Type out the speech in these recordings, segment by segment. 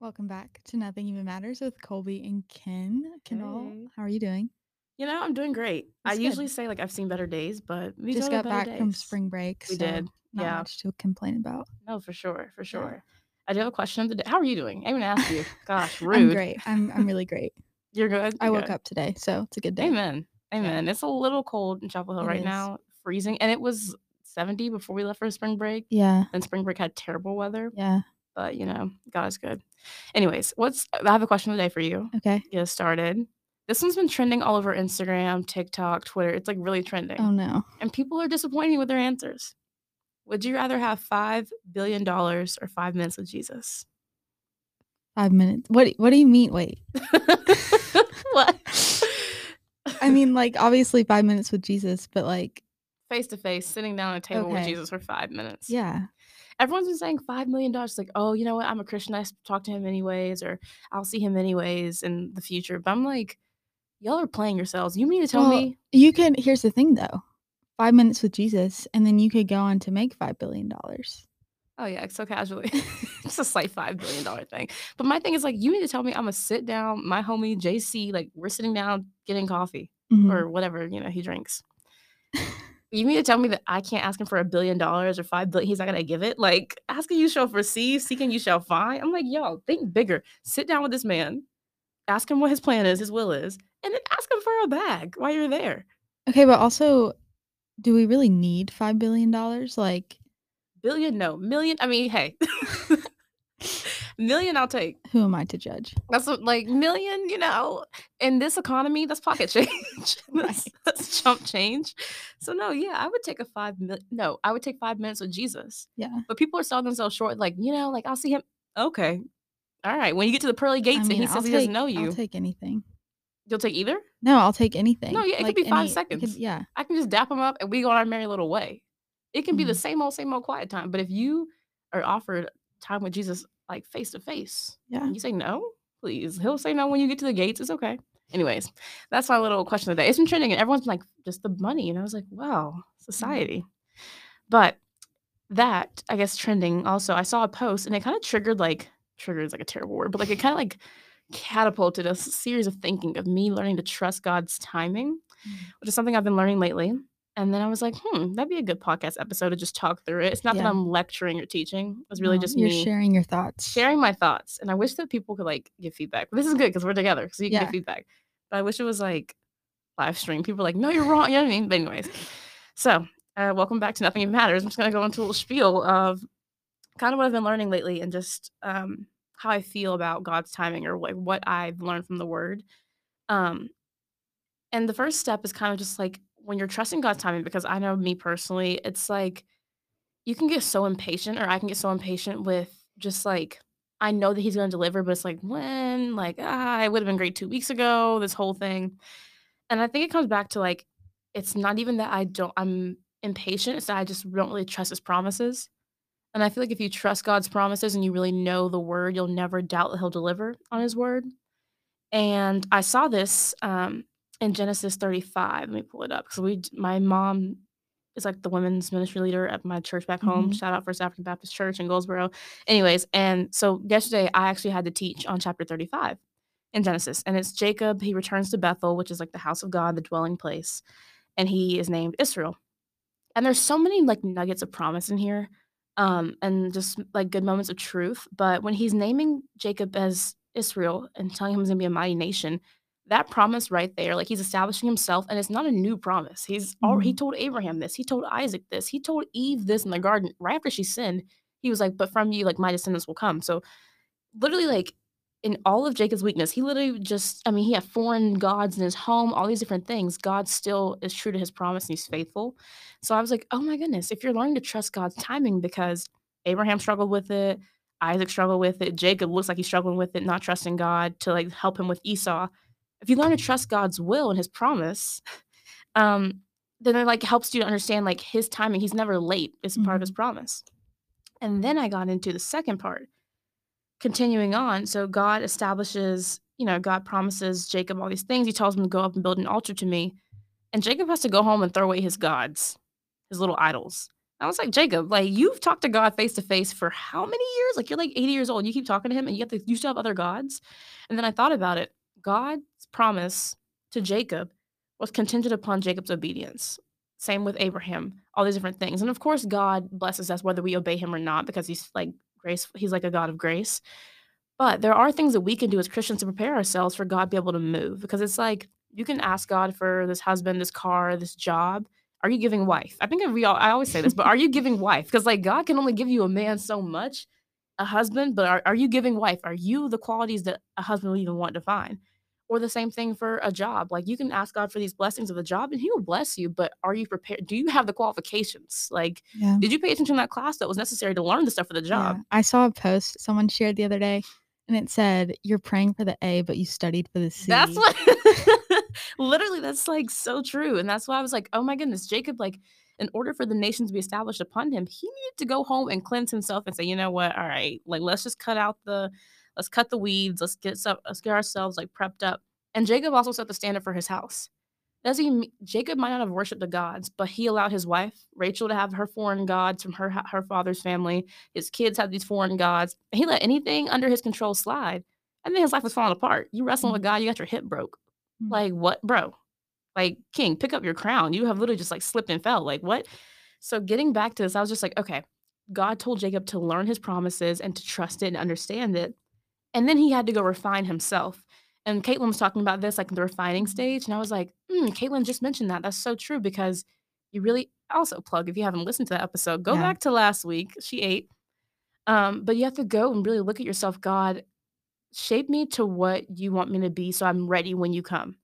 Welcome back to Nothing Even Matters with Colby and Ken. Kendall, Hey. how are you doing? You know, I'm doing great. I good. usually say like I've seen better days, but we Just got back from spring break, We so did. not Yeah. much to complain about. No, for sure, for Yeah. sure. I do have a question of the day. How are you doing? I didn't even ask you. Gosh, rude. I'm great. I'm I'm really great. You're good. I woke good? up today, so it's a good day. Amen. Amen. It's a little cold in Chapel Hill It right is. now, freezing, and it was 70 before we left for spring break. Yeah, And spring break had terrible weather, yeah. But you know, God is good. Anyways, what's I have a question of the day for you. Okay. Get us started. This one's been trending all over Instagram, TikTok, Twitter. It's like really trending. Oh no. and people are disappointing with their answers. Would you rather have five billion dollars or five minutes with Jesus? Five minutes. What what do you mean? Wait. what? I mean, like obviously five minutes with Jesus, but like face to face, sitting down at a table with Jesus for five minutes. yeah. Everyone's been saying five million dollars. Like, oh, you know what? I'm a Christian. I talk to him anyways, or I'll see him anyways in the future. But I'm like, y'all are playing yourselves. You mean to tell Well, me? You can here's the thing though. Five minutes with Jesus, and then you could go on to make five billion dollars. Oh yeah, so casually. it's a slight five billion dollar thing. But my thing is like, you need to tell me I'm gonna sit down, my homie JC, like we're sitting down getting coffee. Mhm. or whatever you know he drinks. You mean to tell me that I can't ask him for a billion dollars or five billion? He's not gonna give it. Like asking you shall receive, seeking you shall find. I'm like, yo, think bigger. Sit down with this man, ask him what his plan is, his will is, and then ask him for a bag while you're there. Okay, but also, do we really need five billion dollars? Like, Billion, no, million. I mean, hey, million, I'll take. who am I to judge? That's what, like million, you know, in this economy, that's pocket change. that's, Right. that's chump change. So no, yeah, I would take a five million. No, I would take five minutes with Jesus. Yeah. But people are selling themselves short, like, you know, like I'll see him. Okay. All right. When you get to the pearly I gates and mean, he I'll says he take, doesn't know you, I'll take anything. you'll take either? No, I'll take anything. No, yeah, it could be five any- it could- seconds. yeah. I can just dap him up and we go on our merry little way. It can be the Mhm. same old, same old quiet time. But if you are offered time with Jesus, like face to face, Yeah. you say no, please. He'll say no when you get to the gates. It's okay. Anyways, that's my little question of the day. It's been trending and everyone's been like, just the money. And I was like, wow, society. But that, I guess, trending also, I saw a post and it kind of triggered like, triggered is like a terrible word, but like it kind of like catapulted a series of thinking of me learning to trust God's timing, Mm. which is something I've been learning lately. And then I was like, hmm, that'd be a good podcast episode to just talk through it. It's not that I'm lecturing or teaching. It's really No, just you're me sharing your thoughts. sharing my thoughts. And I wish that people could like give feedback. But this is good because we're together, so you can Yeah. give feedback. But I wish it was like live stream. People are like, no, you're wrong. You know what I mean? But anyways, so uh, welcome back to Nothing Even Matters. I'm just gonna go into a little spiel of kind of what I've been learning lately and just um, how I feel about God's timing or like what I've learned from the Word. Um, and the first step is kind of just like when you're trusting God's timing, because I know me personally, it's like you can get so impatient, or I can get so impatient with just like I know that He's going to deliver, but it's like when, like ah, it would have been great two weeks ago. This whole thing, and I think it comes back to like it's not even that I don't I'm impatient; it's that I just don't really trust His promises. And I feel like if you trust God's promises and you really know the word, you'll never doubt that He'll deliver on His word. And I saw this um, in Genesis 35. Let me pull it up because we, my mom is like the women's ministry leader at my church back home. Mhm. Shout out First African Baptist Church in Goldsboro. Anyways, and so yesterday I actually had to teach on chapter 35 in Genesis, and it's Jacob. He returns to Bethel, which is like the house of God, the dwelling place, and he is named Israel. And there's so many like nuggets of promise in here, um, and just like good moments of truth. But when he's naming Jacob as Israel and telling him he's gonna be a mighty nation, that promise right there, like he's establishing himself, and it's not a new promise. He's al- he Mhm. told Abraham this, he told Isaac this, he told Eve this in the garden right after she sinned. He was like, "But from you, like my descendants will come." So literally, like in all of Jacob's weakness, he literally just, I mean, he had foreign gods in his home, all these different things. God still is true to his promise and he's faithful. So I was like, oh my goodness, if you're learning to trust God's timing, because Abraham struggled with it, Isaac struggled with it, Jacob looks like he's struggling with it, not trusting God to like help him with Esau. If you learn to trust God's will and his promise, um, then it like helps you to understand like his timing. He's never late, it's a part of his promise. And then I got into the second part continuing on, so God establishes, you know, God promises Jacob all these things. He tells him to go up and build an altar to me. And Jacob has to go home and throw away his gods, his little idols. I was like, Jacob, like you've talked to God face to face for how many years? Like you're like 80 years old. You keep talking to him and you have to you still have other gods. And then I thought about it. God's promise to Jacob was contingent upon Jacob's obedience. Same with Abraham, all these different things. And of course, God blesses us whether we obey him or not, because he's like grace, he's like a God of grace. But there are things that we can do as Christians to prepare ourselves for God to be able to move. Because it's like you can ask God for this husband, this car, this job. Are you giving wife? I think we all, I always say this, but are you giving wife? Because like God can only give you a man so much, a husband, but are, are you giving wife? Are you the qualities that a husband would even want to find? Or the same thing for a job. Like you can ask God for these blessings of the job and he will bless you, but are you prepared? Do you have the qualifications? Like, Yeah. did you pay attention to that class that was necessary to learn the stuff for the job? Yeah. I saw a post someone shared the other day and it said, You're praying for the A, but you studied for the C. That's what literally that's like so true. And that's why I was like, oh my goodness, Jacob, like, in order for the nation to be established upon him, he needed to go home and cleanse himself and say, you know what, all right, like let's just cut out the let's cut the weeds, let's get some let's get ourselves like prepped up. And Jacob also set the standard for his house. Does he Jacob might not have worshipped the gods, but he allowed his wife, Rachel, to have her foreign gods from her her father's family. His kids had these foreign gods. And he let anything under his control slide. And then his life was falling apart. You wrestling with God, you got your hip broke. Mm. Like what, bro? Like king, pick up your crown. You have literally just like slipped and fell. Like what? So getting back to this, I was just like, okay, God told Jacob to learn his promises and to trust it and understand it. And then he had to go refine himself. And Caitlin was talking about this, like the refining stage. And I was like, hmm, Caitlin just mentioned that. That's so true because you really also plug if you haven't listened to that episode, go Yeah. back to last week. She ate. Um, but you have to go and really look at yourself, God, shape me to what you want me to be so I'm ready when you come.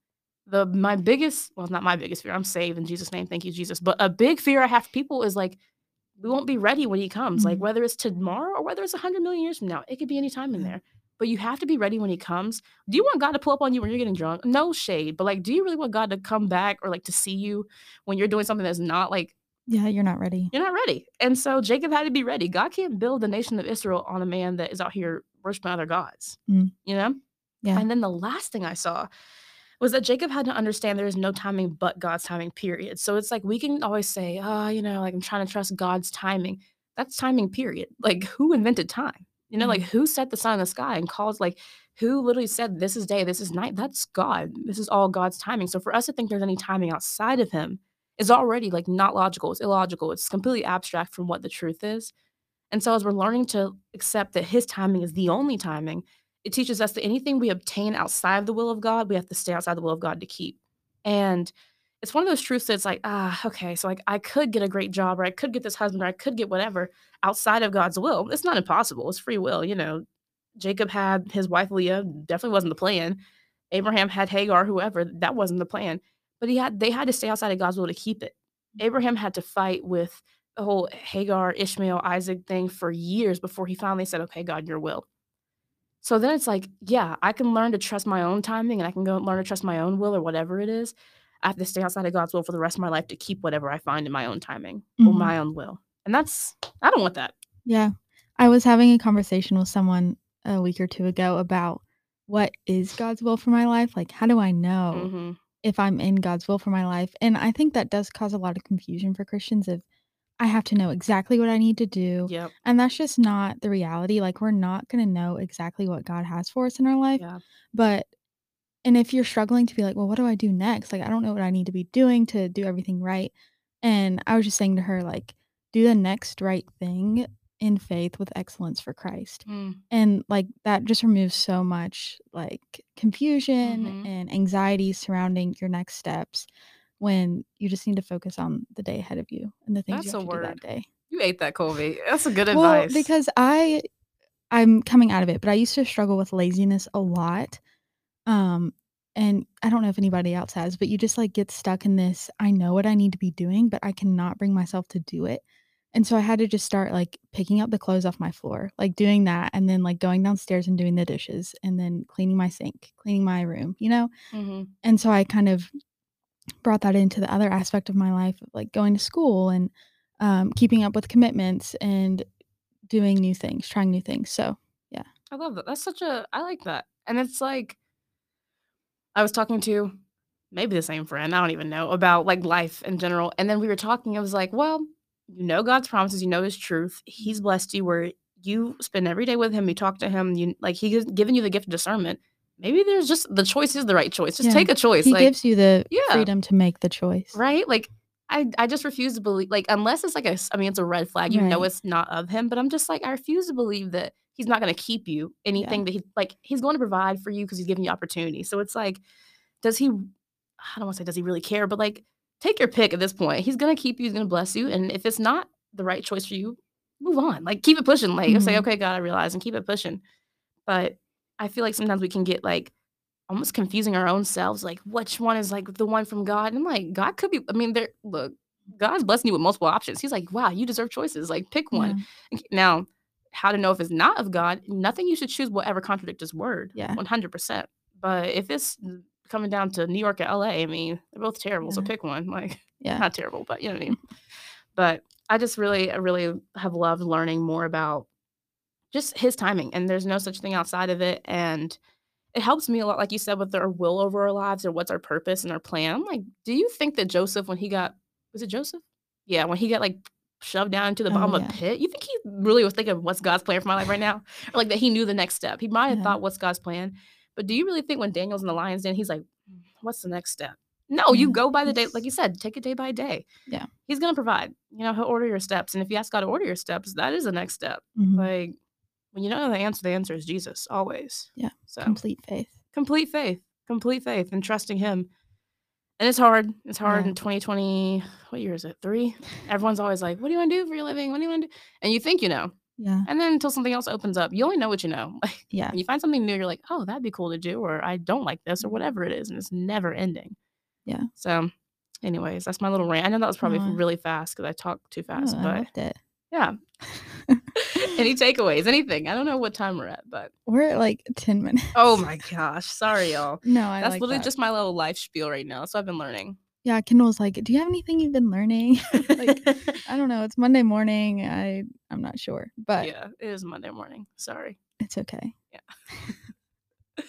The my biggest, well, not my biggest fear, I'm saved in Jesus' name, thank you, Jesus. But a big fear I have for people is like we won't be ready when he comes. Like Mhm. whether it's tomorrow or whether it's a hundred million years from now. It could be any time in Yeah. there. But you have to be ready when he comes. Do you want God to pull up on you when you're getting drunk? No shade. But like, do you really want God to come back or like to see you when you're doing something that's not like Yeah, you're not ready. you're not ready. And so Jacob had to be ready. God can't build the nation of Israel on a man that is out here worshiping other gods. Mm. You know? Yeah. And then the last thing I saw was that Jacob had to understand there is no timing but God's timing, period. So it's like we can always say, oh, you know, like I'm trying to trust God's timing. That's timing, period. Like who invented time? You know, like mm-hmm. who set the sun in the sky and calls like who literally said this is day, this is night? That's God. This is all God's timing. So for us to think there's any timing outside of him is already like not logical. It's illogical. It's completely abstract from what the truth is. And so as we're learning to accept that his timing is the only timing, it teaches us that anything we obtain outside of the will of God, we have to stay outside the will of God to keep. And it's one of those truths that's like, ah, okay, so like I could get a great job or I could get this husband or I could get whatever outside of God's will. It's not impossible. It's free will, you know. Jacob had his wife Leah, definitely wasn't the plan. Abraham had Hagar, whoever, that wasn't the plan. But he had they had to stay outside of God's will to keep it. Abraham had to fight with the whole Hagar, Ishmael, Isaac thing for years before he finally said, Okay, God, your will. So then it's like, yeah, I can learn to trust my own timing and I can go learn to trust my own will or whatever it is. I have to stay outside of God's will for the rest of my life to keep whatever I find in my own timing or Mhm. my own will. And that's, I don't want that. Yeah. I was having a conversation with someone a week or two ago about what is God's will for my life? Like, how do I know Mhm. if I'm in God's will for my life? And I think that does cause a lot of confusion for Christians if I have to know exactly what I need to do. Yep. And that's just not the reality. Like, we're not going to know exactly what God has for us in our life. Yeah. But, and if you're struggling to be like, well, what do I do next? Like, I don't know what I need to be doing to do everything right. And I was just saying to her, like, do the next right thing in faith with excellence for Christ. Mm. And like that just removes so much like confusion Mhm. and anxiety surrounding your next steps when you just need to focus on the day ahead of you and the things That's you have a to do that day. You ate that, Colby. That's a good Well, advice. because I I'm coming out of it, but I used to struggle with laziness a lot. Um and I don't know if anybody else has, but you just like get stuck in this I know what I need to be doing, but I cannot bring myself to do it. And so I had to just start like picking up the clothes off my floor, like doing that and then like going downstairs and doing the dishes and then cleaning my sink, cleaning my room, you know? Mhm. And so I kind of brought that into the other aspect of my life, like going to school and um, keeping up with commitments and doing new things, trying new things. So yeah. I love that. That's such a I like that. And it's like I was talking to maybe the same friend, I don't even know, about like life in general. And then we were talking, I was like, well, you know God's promises, you know His truth. He's mm-hmm. blessed you where you spend every day with Him. You talk to Him. You like He's given you the gift of discernment. Maybe there's just the choice is the right choice. Just Yeah. take a choice. He like, gives you the Yeah. freedom to make the choice. right? Like I, I just refuse to believe like unless it's like a I mean it's a red flag. You know it's not of him, but I'm just like I refuse to believe that he's not going to keep you anything that he like he's going to provide for you because he's giving you opportunity. So it's like does he I don't want to say does he really care, but like take your pick at this point. He's going to keep you, he's going to bless you and if it's not the right choice for you, move on. Like keep it pushing. Like say Mhm. okay, God, I realize and keep it pushing. But I feel like sometimes we can get like almost confusing our own selves, like which one is like the one from God. And I'm like, God could be. I mean, there. Look, God's blessing you with multiple options. He's like, wow, you deserve choices. Like, pick one. Yeah. Now, how to know if it's not of God? Nothing you should choose will ever contradict His word. Yeah. one hundred percent. But if it's coming down to New York or L.A., I mean, they're both terrible. So pick one. Like, Yeah. not terrible, but you know what I mean. but I just really, I really have loved learning more about just His timing, and there's no such thing outside of it, and it helps me a lot, like you said, with our will over our lives or what's our purpose and our plan. I'm like, do you think that Joseph, when he got, was it Joseph? Yeah, when he got like shoved down into the Oh, bottom of yeah. a pit, you think he really was thinking, what's God's plan for my life right now? Or like that he knew the next step. He might have Yeah. thought, what's God's plan? But do you really think when Daniel's in the lion's den, he's like, "Mm, what's the next step? No, you go by the day, like you said, take it day by day. Yeah. He's gonna provide. You know, he'll order your steps. And if you ask God to order your steps, that is the next step. Mhm. Like when you know the answer, the answer is Jesus, always. Yeah, So Complete faith. complete faith complete faith and trusting him and it's hard it's hard Yeah. in 2020 what year is it three everyone's always like what do you want to do for your living what do you want to do and you think you know Yeah. and then until something else opens up you only know what you know like Yeah. when you find something new you're like oh that'd be cool to do or i don't like this or mm-hmm. whatever it is and it's never ending Yeah. so anyways that's my little rant i know that was probably really fast because i talk too fast I but it. Yeah any takeaways anything i don't know what time we're at but We're at like 10 minutes. oh my gosh sorry y'all No, I That's like literally that. just my little life spiel right now. So I've been learning. Yeah, Kendall's like, "Do you have anything you've been learning?" like, I don't know. It's Monday morning. I I'm not sure, but yeah, it is Monday morning. Sorry. it's okay. Yeah.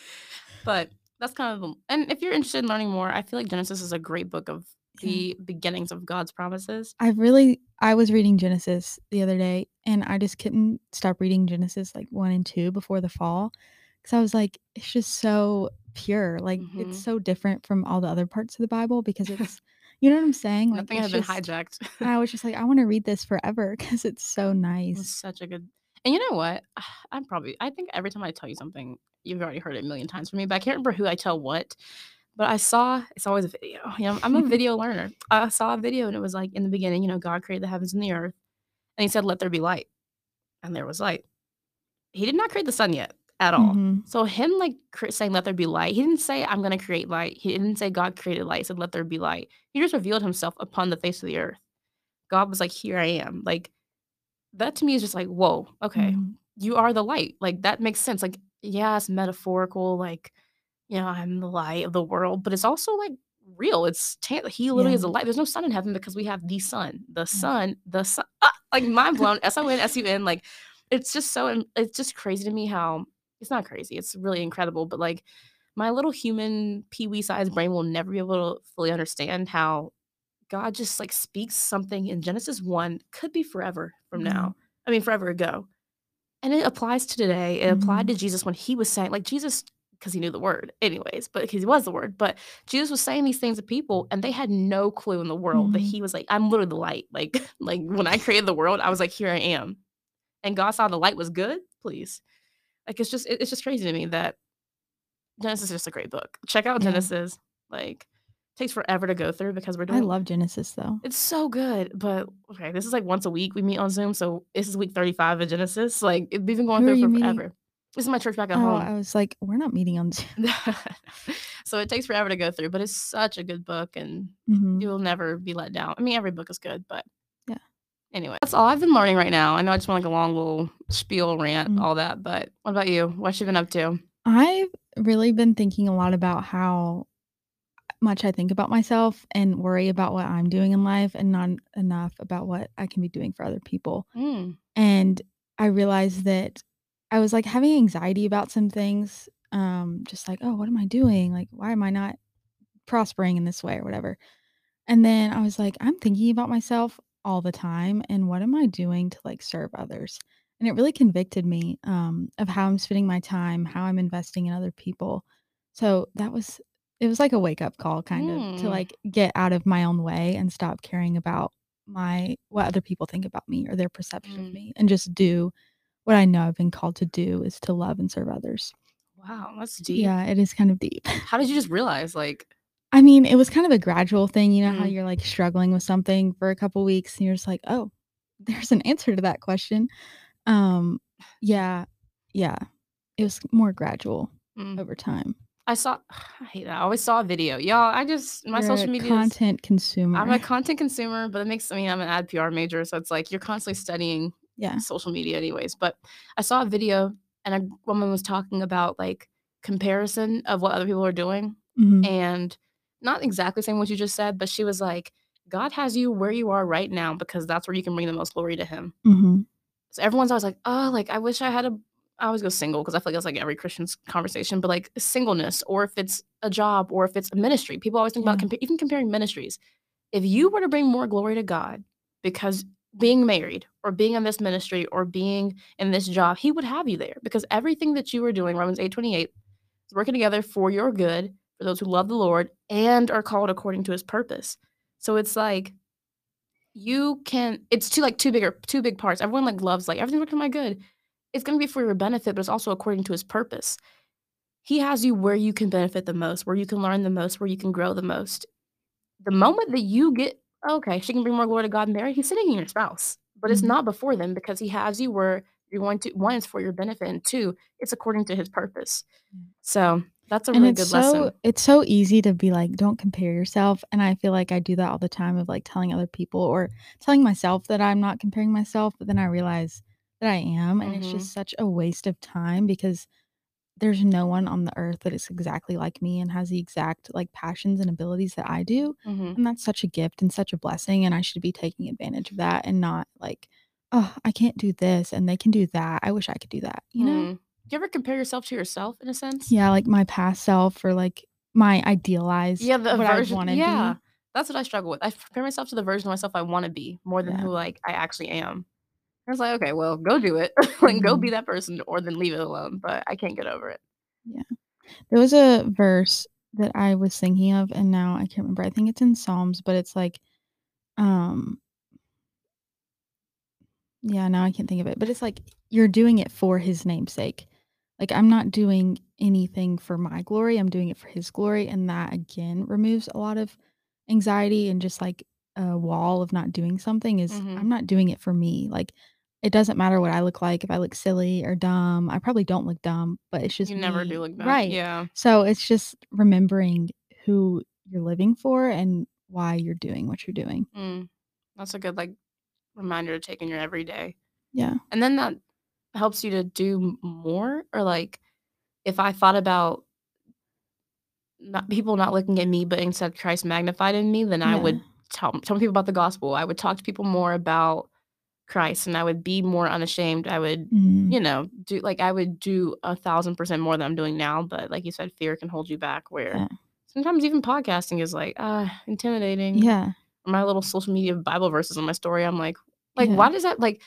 but that's kind of and if you're interested in learning more, I feel like Genesis is a great book of. The beginnings of God's promises. I really I was reading Genesis the other day and I just couldn't stop reading Genesis like 1 and 2 before the fall cuz I was like it's just so pure. Like Mhm. it's so different from all the other parts of the Bible because it's you know what I'm saying? Like Nothing it's has been hijacked. I was just like I want to read this forever cuz it's so It's nice. such a good and you know what? I'm probably I think every time I tell you something, you've already heard it a million times from me, but I can't remember who I tell what. But I saw it's always a video. You know, I'm a video learner. I saw a video and it was like in the beginning, you know, God created the heavens and the earth. And he said, Let there be light. And there was light. He did not create the sun yet at all. Mhm. So him like saying let there be light, he didn't say I'm going to create light. He didn't say God created light. He said let there be light. He just revealed himself upon the face of the earth. God was like here I am. Like that to me is just like whoa, okay. Mhm. You are the light. Like that makes sense. Like yeah, it's metaphorical like you know, I'm the light of the world, but it's also like real. It's he literally is Yeah. the light. There's no sun in heaven because we have the sun. The sun, the sun. Ah, like mind blown. S O N S U N. Like it's just so. It's just crazy to me how it's not crazy. It's really incredible. But like my little human pee wee sized brain will never be able to fully understand how God just like speaks something in Genesis one could be forever from Yeah. now. I mean, forever ago. And it applies to today. It applied Mhm. to Jesus when he was saying, like, Jesus, because he knew the word, anyways, but because he was the word. But Jesus was saying these things to people, and they had no clue in the world that Mhm. he was like, I'm literally the light. Like, like when I created the world, I was like, here I am. And God saw the light was good. Please, like, it's just, it's just crazy to me that Genesis is just a great book. Check out Yeah. Genesis. Like, takes forever to go through because we're doing. I love Genesis though. it's so good, but okay, this is like once a week we meet on Zoom, so this is week 35 of Genesis. Like we've been going Who through for forever. This is my church back at Oh, home. I was like, we're not meeting on Zoom. so it takes forever to go through, but it's such a good book and Mhm. you'll never be let down. I mean, every book is good, but Yeah. Anyway, that's all I've been learning right now. I know I just went like a long little spiel rant, Mm. all that, but what about you? What you been up to? I've really been thinking a lot about how much I think about myself and worry about what I'm doing in life and not enough about what I can be doing for other people. Mm, And I realized that I was like having anxiety about some things. Um, just like, oh, what am I doing? Like, why am I not prospering in this way or whatever? And then I was like, I'm thinking about myself all the time and what am I doing to like serve others? And it really convicted me um, of how I'm spending my time, how I'm investing in other people. So that was it was like a wake up call kind of to Mm, like get out of my own way and stop caring about my what other people think about me or their perception of mm. me and just do what I know I've been called to do is to love and serve others. Wow, that's deep. Yeah, it is kind of deep. How did you just realize, like I mean, it was kind of a gradual thing, you know how Mm, you're, like, struggling with something for a couple weeks and you're just like, "Oh, there's an answer to that question." Um, yeah, yeah, it was more gradual mm. over time. I saw I hate that. I always saw a video. Y'all, I just my You're social media is content consumer. I'm a content consumer, but it makes I mean, I'm an ad PR major, so it's like you're constantly studying Yeah. social media anyways. But I saw a video and a woman was talking about like comparison of what other people are doing Mhm, and not exactly saying what you just said, but she was like, God has you where you are right now because that's where you can bring the most glory to him. mhm. So everyone's always like, "Oh, like, I wish I had a" I always go single because I feel like that's, like, every Christian's conversation, but, like, singleness or if it's a job or if it's a ministry, people always think about Yeah. compa even comparing ministries. If you were to bring more glory to God because being married or being in this ministry or being in this job, he would have you there because everything that you are doing, Romans 8:28, is working together for your good, for those who love the Lord and are called according to his purpose. So it's like you can it's too, like, too big or two big parts. Everyone, like, loves, like, "Everything's working my good." It's gonna be for your benefit, but it's also according to his purpose. He has you where you can benefit the most, where you can learn the most, where you can grow the most. The moment that you get, "Okay, she can bring more glory to God and Mary," he's sitting in your spouse, but it's Mhm. not before them because he has you where you're going to 1, it's for your benefit, and 2, it's according to his purpose. So, that's a And really it's good so lesson. it's so easy to be like, "Don't compare yourself," and I feel like I do that all the time of, like, telling other people or telling myself that I'm not comparing myself, but then I realize that I am, and it's Mhm, just such a waste of time because there's no one on the earth that is exactly like me and has the exact, like, passions and abilities that I do, mhm, and that's such a gift and such a blessing, and I should be taking advantage of that and not like, "Oh, I can't do this and they can do that. I wish I could do that," you know? mm. Do you ever compare yourself to yourself in a sense? Yeah, like my past self or like my idealized Yeah, the what I version wanna yeah, be. that's what I struggle with. I compare myself to the version of myself I wanna be more than Yeah. who, like, I actually am. I was like, "Okay, well, go do it. Like, go be Mhm. that person or then leave it alone," but I can't get over it. Yeah. There was a verse that I was thinking of and now I can't remember. I think it's in Psalms, but it's like, um yeah, now I can't think of it, but it's like you're doing it for his namesake. Like I'm not doing anything for my glory, I'm doing it for his glory, and that again removes a lot of anxiety and just like a wall of not doing something is Mhm. I'm not doing it for me. Like it doesn't matter what I look like, if I look silly or dumb. I probably don't look dumb, but it's just You never do me. like that. Right. Yeah. So it's just remembering who you're living for and why you're doing what you're doing. Mm. That's a good, like, reminder to take in your everyday. Yeah. And then that helps you to do more or, like, if I thought about not people not looking at me, but instead Christ magnified in me, then I would tell tell people about the gospel. I would talk to people more about Christ, and I would be more unashamed. I would, Mhm. you know, do like, I would do a 1,000% more than I'm doing now, but like you said, fear can hold you back where Yeah. sometimes even podcasting is, like, ah, intimidating. Yeah. My little social media Bible verses on my story, I'm like like, Yeah. why does that like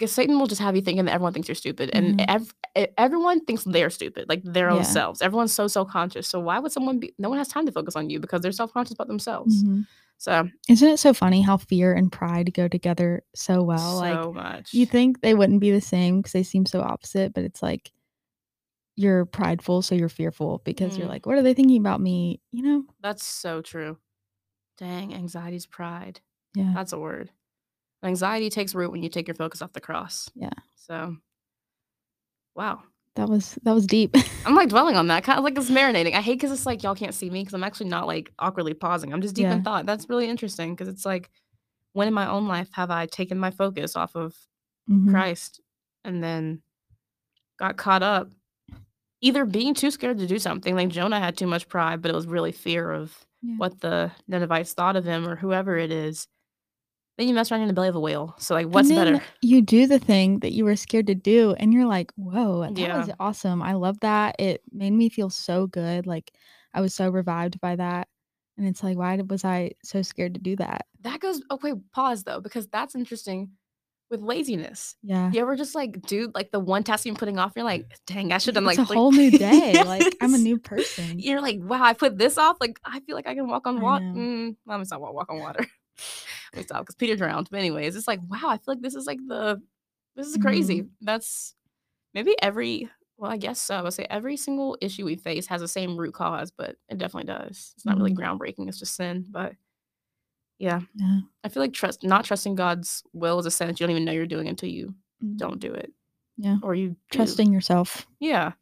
'cause Satan will just have you thinking that everyone thinks you're stupid, and Mhm. ev everyone thinks they're stupid, like, their own Yeah. selves. Everyone's so self-conscious, so why would someone be no one has time to focus on you because they're self-conscious about themselves. Mhm. So, Isn't it so funny how fear and pride go together so well? Like, so you think they wouldn't be the same because they seem so opposite, but it's like you're prideful, so you're fearful because you're Mm, like, "What are they thinking about me?" You know? that's so true. Dang, anxiety's pride. Yeah. That's a word. Anxiety takes root when you take your focus off the cross. Yeah. So, wow. That was that was deep. I'm, like, dwelling on that, kinda like it's marinating. I hate because it's like y'all can't see me because I'm actually not, like, awkwardly pausing. I'm just deep in thought. That's really interesting because it's like, when in my own life have I taken my focus off of Mhm. Christ and then got caught up either being too scared to do something, like Jonah had too much pride, but it was really fear of Yeah. what the Ninevites thought of him or whoever it is. Then you mess around in the belly of a whale. So, like, what's better? you do the thing that you were scared to do, and you're like, "Whoa, that Yeah. was awesome. I love that." It made me feel so good, like, I was so revived by that. And it's like, why was I so scared to do that? That goes okay, pause though, because that's interesting with laziness. Yeah. You ever just like, dude, like the one task you're putting off, you're like, dang, I should have like a like- whole new day. Like I'm a new person. You're like, wow, I put this off. Like, I feel like I can walk on water. Mm, me stop walk on water. me because Peter drowned. But anyways, it's like, wow, I feel like this is like the this is crazy. Mm-hmm. That's maybe every well, I guess so. I would say every single issue we face has the same root cause, but it definitely does. It's not really Mhm. groundbreaking, it's just sin. But yeah. Yeah. I feel like trust not trusting God's will is a sin that you don't even know you're doing until you Mm. don't do it. Yeah. Or you do. Trusting yourself. Yeah.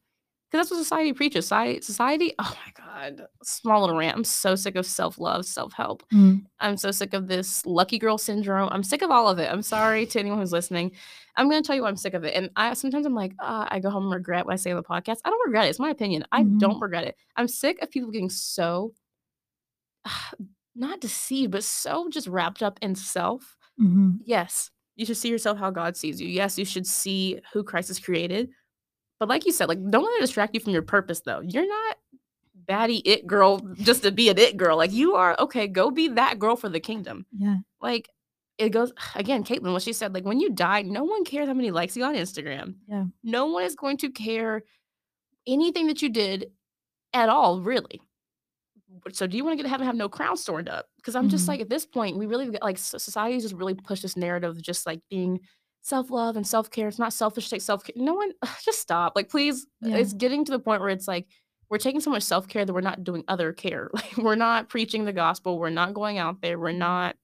Because that's what society preaches. Society, society, oh my God. Small little rant. I'm so sick of self love, self help. Mm. I'm so sick of this lucky girl syndrome. I'm sick of all of it. I'm sorry to anyone who's listening. I'm going to tell you why I'm sick of it. And I sometimes I'm like, uh, I go home and regret what I say on the podcast. I don't regret it. It's my opinion. I Mhm. don't regret it. I'm sick of people getting so, not deceived, but so just wrapped up in self hmm yes, you should see yourself how God sees you. Yes, you should see who Christ has created. But like you said, like don't let it distract you from your purpose though. You're not baddie it girl just to be an it girl. Like you are okay, go be that girl for the kingdom. Yeah. Like it goes again, Caitlin, what she said, like when you die, no one cares how many likes you got on Instagram. Yeah. No one is going to care anything that you did at all, really. So do you want to get to heaven and have no crown stored up? Because I'm just Mhm. like at this point, we really like so- society just really pushed this narrative of just like being self-love and self-care. It's not selfish to take self-care. No one just stop. Like please, Yeah. it's getting to the point where it's like we're taking so much self-care that we're not doing other care. Like we're not preaching the gospel. We're not going out there. We're not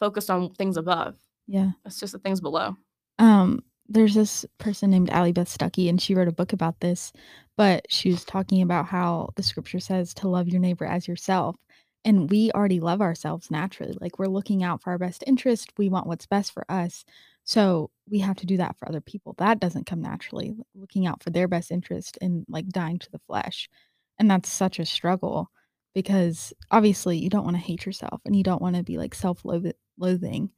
focused on things above. Yeah. It's just the things below. Um, there's this person named Allie Beth Stuckey, and she wrote a book about this, but she was talking about how the scripture says to love your neighbor as yourself. And we already love ourselves naturally. Like we're looking out for our best interest. We want what's best for us. So we have to do that for other people. That doesn't come naturally, looking out for their best interest and like dying to the flesh. And that's such a struggle because obviously you don't want to hate yourself and you don't want to be like self loathing.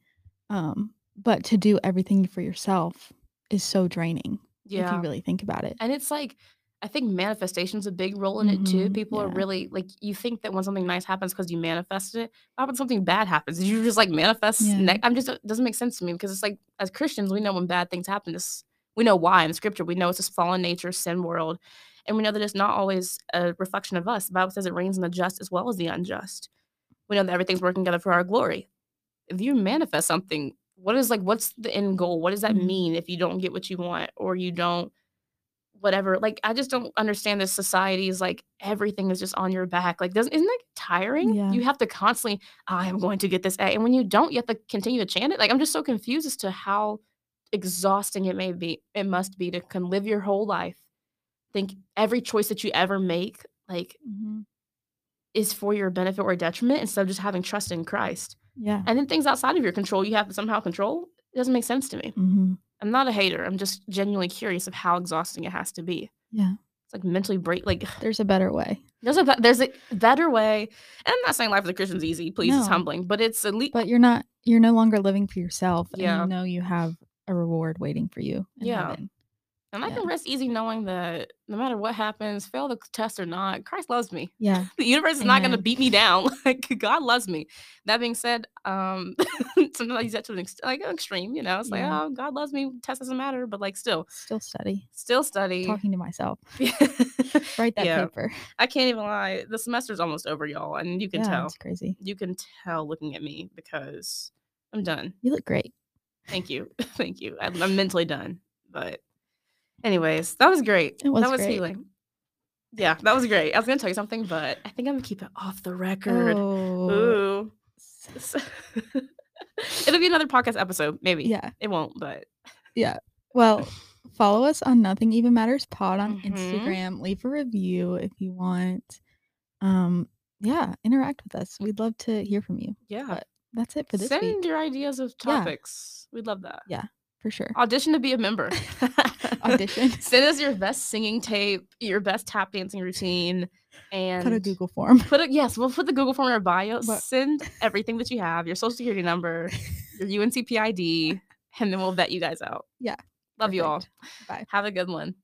Um, but to do everything for yourself is so draining yeah. if you really think about it. And it's like, I think manifestation's a big role in it too. Mhm, People are really like, you think that when something nice happens because you manifested it. How about something bad happens? Did you just like manifest? Yeah. Ne- I'm just, it doesn't make sense to me because it's like, as Christians, we know when bad things happen. This, we know why in scripture. We know it's this fallen nature, sin world. And we know that it's not always a reflection of us. The Bible says it rains in the just as well as the unjust. We know that everything's working together for our glory. If you manifest something, what is like, what's the end goal? What does that Mhm. mean if you don't get what you want or you don't? Whatever. Like I just don't understand this society is like everything is just on your back. Like doesn't isn't that tiring? Yeah. You have to constantly, I am going to get this A. And when you don't, you have to continue to chant it. Like I'm just so confused as to how exhausting it may be, it must be to can live your whole life. Think every choice that you ever make, like, Mhm. is for your benefit or detriment instead of just having trust in Christ. Yeah. And then things outside of your control you have to somehow control. It doesn't make sense to me. hmm I'm not a hater. I'm just genuinely curious of how exhausting it has to be. Yeah. It's like mentally break. Like There's a better way. there's a be- there's a better way. And I'm not saying life as a Christian's easy. Please, it's humbling, but it's at least But you're not you're no longer living for yourself Yeah. and you know you have a reward waiting for you in Yeah. heaven. And I yeah. can rest easy knowing that no matter what happens, fail the test or not, Christ loves me. Yeah. The universe is not going to beat me down. Like God loves me. That being said, um, sometimes I use that to an ex- like an extreme. You know, it's Yeah. like oh, God loves me. Test doesn't matter, but like still, Still study. still study. Talking to myself. Write that yeah, paper. I can't even lie. The semester's almost over, y'all, and you can yeah, tell. it's crazy. You can tell looking at me because I'm done. You look great. Thank you. Thank you. I'm, I'm mentally done. But, anyways, that was great. Was that was great. healing. Yeah, that was great. I was going to tell you something, but I think I'm going to keep it off the record. Oh. Ooh. It'll be another podcast episode, maybe. Yeah. It won't, but yeah. Well, follow us on Nothing Even Matters Pod on Mhm. Instagram. Leave a review if you want. Um, yeah, interact with us. We'd love to hear from you. yeah. But that's it for this Send week your ideas of Yeah. topics. We'd love that. For sure. Audition to be a member. Audition. Send us your best singing tape, your best tap dancing routine, and Put a Google form. Put it. Yes, we'll put the Google form in our bio. But- Send everything that you have, your social security number, your UNC PID, and then we'll vet you guys out. Yeah, Love you all. Bye. Have a good one.